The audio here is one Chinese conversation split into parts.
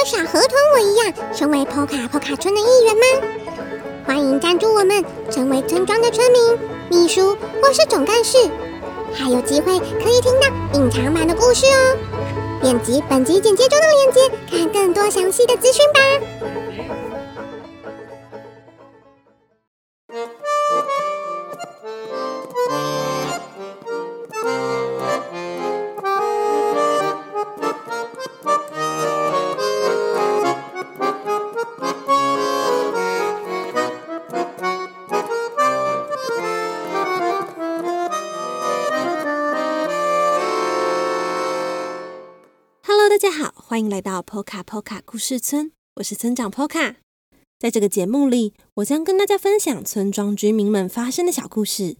和小河童我一样，成为波卡波卡村的一员吗？欢迎赞助我们，成为村庄的村民、秘书或是总干事，还有机会可以听到隐藏版的故事哦。点击本集简介中的链接，看更多详细的资讯吧。Hello，大家好，欢迎来到波卡波卡故事村，我是村长波卡。在这个节目里，我将跟大家分享村庄居民们发生的小故事。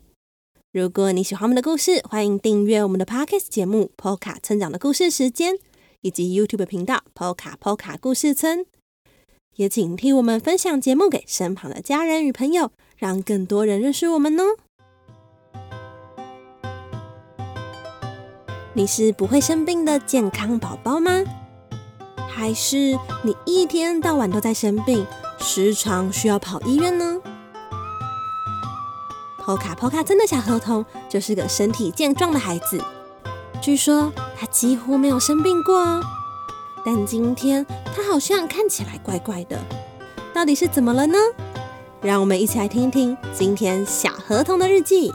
如果你喜欢我们的故事，欢迎订阅我们的 Podcast 节目《波卡村长的故事时间》，以及 YouTube 频道“波卡波卡故事村”。也请替我们分享节目给身旁的家人与朋友，让更多人认识我们哦。你是不会生病的健康宝宝吗？还是你一天到晚都在生病，时常需要跑医院呢？波卡波卡真的小河童就是个身体健壮的孩子，据说他几乎没有生病过哦。但今天他好像看起来怪怪的，到底是怎么了呢？让我们一起来听听今天小河童的日记。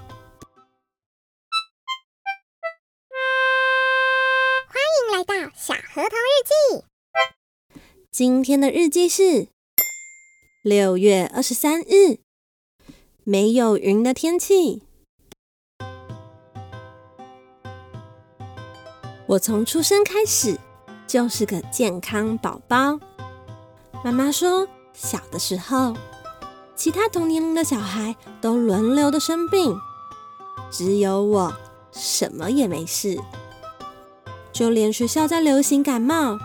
河童日记，今天的日记是六月二十三日，没有云的天气。我从出生开始就是个健康宝宝。妈妈说，小的时候，其他同年龄的小孩都轮流的生病，只有我什么也没事。就连学校在流行感冒，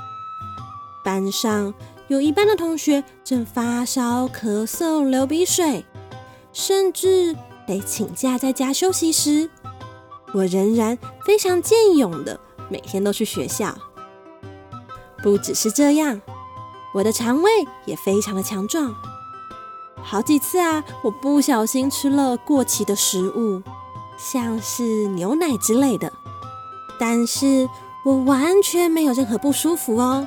班上有一半的同学正发烧、咳嗽、流鼻水，甚至得请假在家休息时，我仍然非常健勇的每天都去学校。不只是这样，我的肠胃也非常的强壮。好几次啊，我不小心吃了过期的食物，像是牛奶之类的，但是。我完全没有任何不舒服哦，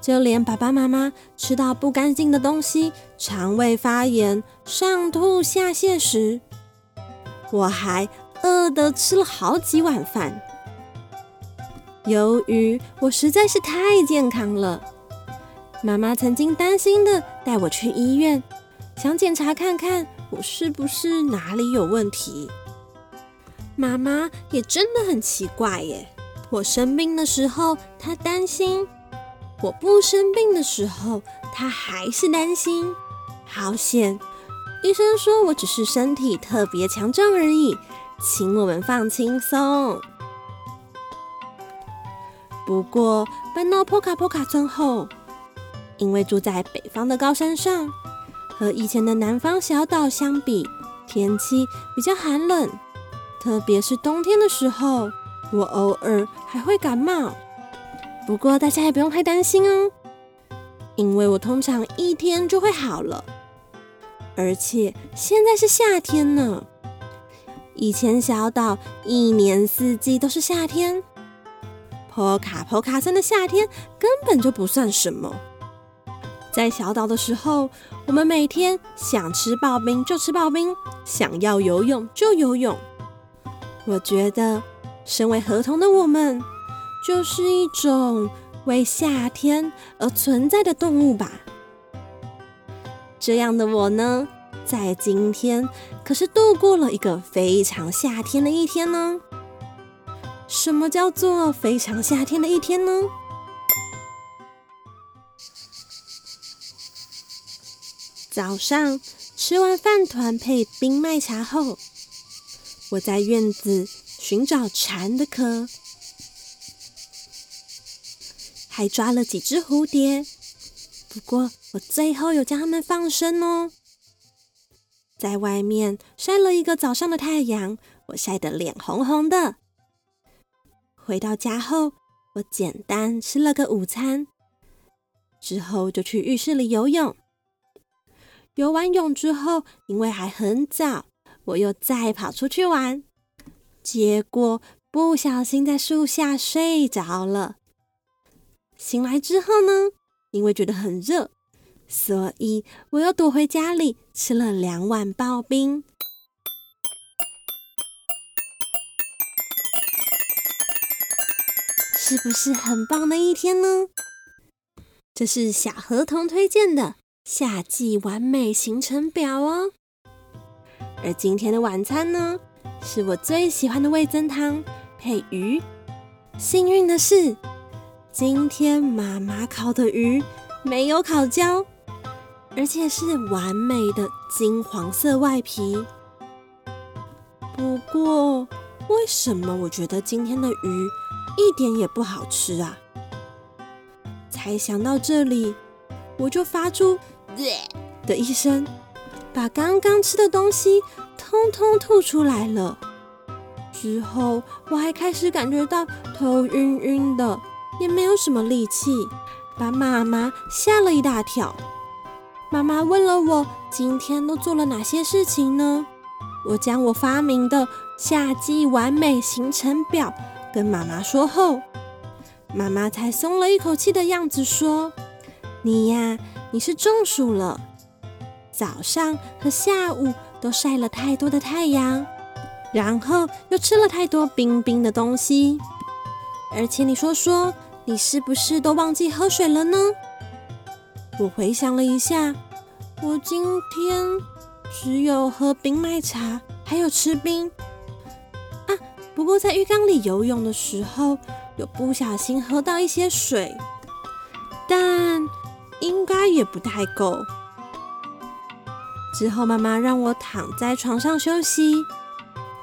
就连爸爸妈妈吃到不干净的东西，肠胃发炎、上吐下泻时，我还饿得吃了好几碗饭。由于我实在是太健康了，妈妈曾经担心的带我去医院，想检查看看我是不是哪里有问题。妈妈也真的很奇怪耶。我生病的时候，他担心；我不生病的时候，他还是担心。好险，医生说我只是身体特别强壮而已，请我们放轻松。不过搬到波卡波卡村后，因为住在北方的高山上，和以前的南方小岛相比，天气比较寒冷，特别是冬天的时候。我偶尔还会感冒，不过大家也不用太担心哦，因为我通常一天就会好了。而且现在是夏天呢，以前小岛一年四季都是夏天，波卡波卡村的夏天根本就不算什么。在小岛的时候，我们每天想吃刨冰就吃刨冰，想要游泳就游泳。我觉得。身为河童的我们，就是一种为夏天而存在的动物吧。这样的我呢，在今天可是度过了一个非常夏天的一天呢。什么叫做非常夏天的一天呢？早上吃完饭团配冰麦茶后，我在院子。寻找蝉的壳，还抓了几只蝴蝶。不过我最后有将它们放生哦。在外面晒了一个早上的太阳，我晒得脸红红的。回到家后，我简单吃了个午餐，之后就去浴室里游泳。游完泳之后，因为还很早，我又再跑出去玩，结果不小心在树下睡着了。醒来之后呢，因为觉得很热，所以我又躲回家里吃了两碗刨冰。是不是很棒的一天呢？这是小河童推荐的夏季完美行程表哦。而今天的晚餐呢，是我最喜欢的味噌汤配鱼。幸运的是，今天妈妈烤的鱼没有烤焦，而且是完美的金黄色外皮。不过，为什么我觉得今天的鱼一点也不好吃啊！才想到这里，我就发出“啧”的一声，把刚刚吃的东西通通吐出来了。之后我还开始感觉到头晕晕的，也没有什么力气，把妈妈吓了一大跳。妈妈问了我今天都做了哪些事情呢？我将我发明的夏季完美行程表跟妈妈说后，妈妈才松了一口气的样子说：“你呀，你是中暑了，早上和下午都晒了太多的太阳，然后又吃了太多冰冰的东西，而且你说说，你是不是都忘记喝水了呢？”我回想了一下，我今天只有喝冰麦茶，还有吃冰啊。不过在浴缸里游泳的时候，有不小心喝到一些水，但应该也不太够。之后妈妈让我躺在床上休息，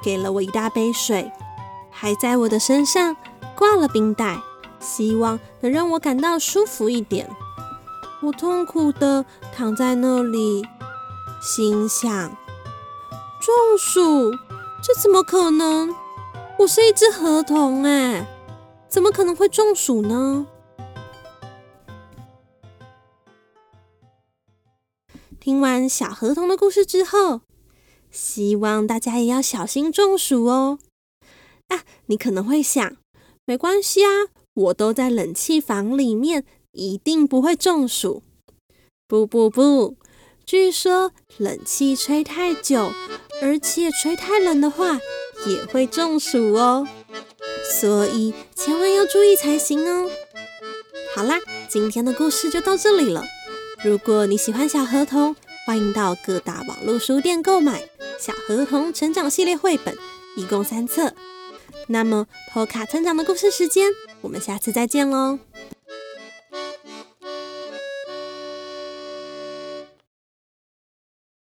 给了我一大杯水，还在我的身上挂了冰袋，希望能让我感到舒服一点。我痛苦地躺在那里，心想：中暑？这怎么可能？我是一只河童哎，怎么可能会中暑呢？听完小河童的故事之后，希望大家也要小心中暑哦。啊，你可能会想，没关系啊，我都在冷气房里面，一定不会中暑。不不不，据说冷气吹太久，而且吹太冷的话，也会中暑哦，所以千万要注意才行哦。好啦，今天的故事就到这里了。如果你喜欢小河童，欢迎到各大网络书店购买《小河童成长系列》绘本，一共三册。那么，托卡成长的故事时间，我们下次再见喽。